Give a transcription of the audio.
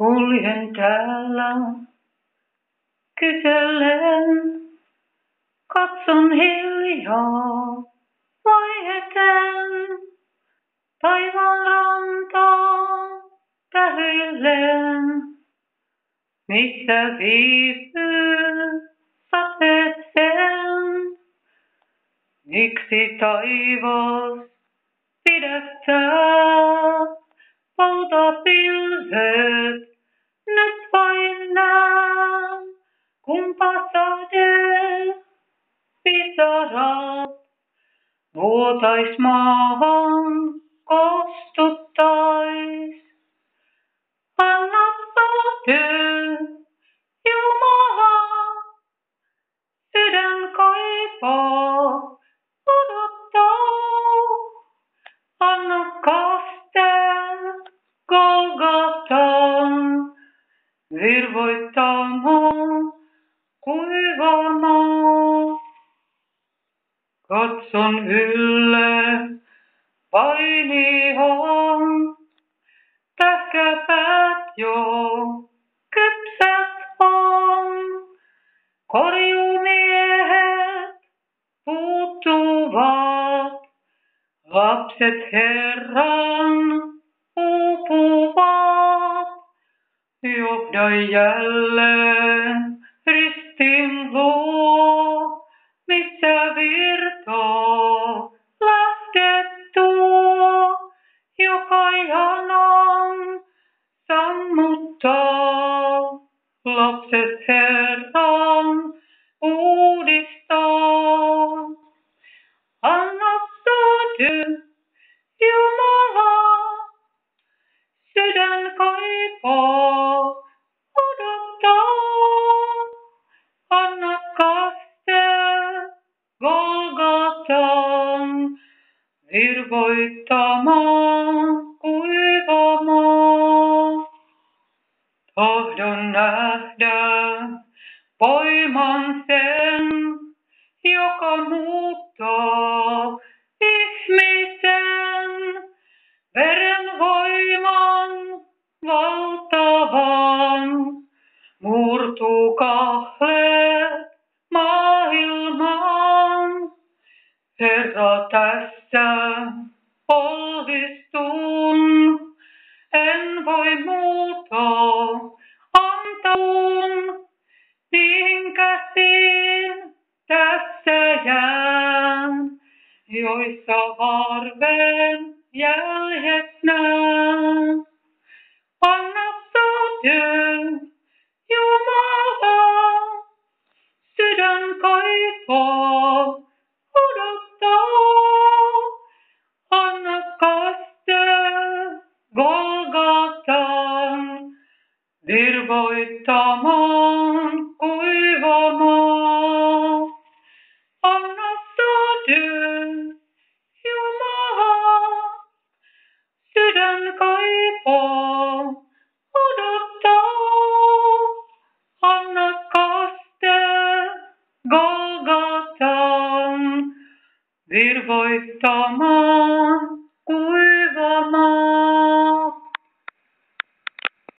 Kuljen täällä, kysellen, katson hiljaa, vaiheten, taivaan rantaa tähylleen, missä viipyy sateet sen, miksi taivas pidättää kumpa sade pisarat vuotais maahan kostuttais. Anna sade Jumala, sydän kaipaa, odottaa. Anna kastel Golgatan, virvoittamaan kuivamaan. Katson ylle painihan, tähkäpäät jo kypsät on. Korjumiehet puuttuvat, lapset Herran uupuvat. Johda jälleen sammuttaa. Lapset Herran uudistaa. Anna sade, Jumala, sydän kaipaa, odottaa. Anna kastel Golgatan, virvoittamaan Tahdon nähdä voiman sen, joka muuttaa ihmisen veren voiman valtavan. Murtuu kahleet maailmaan. Herra tässä polvistun, en voi muuta jään, joissa varven jäljet näen. Anna sade, Jumala, sydän kaipaa, odottaa. Anna kastel Golgatan, virvoittamaan virvoittamaan kuivamaan.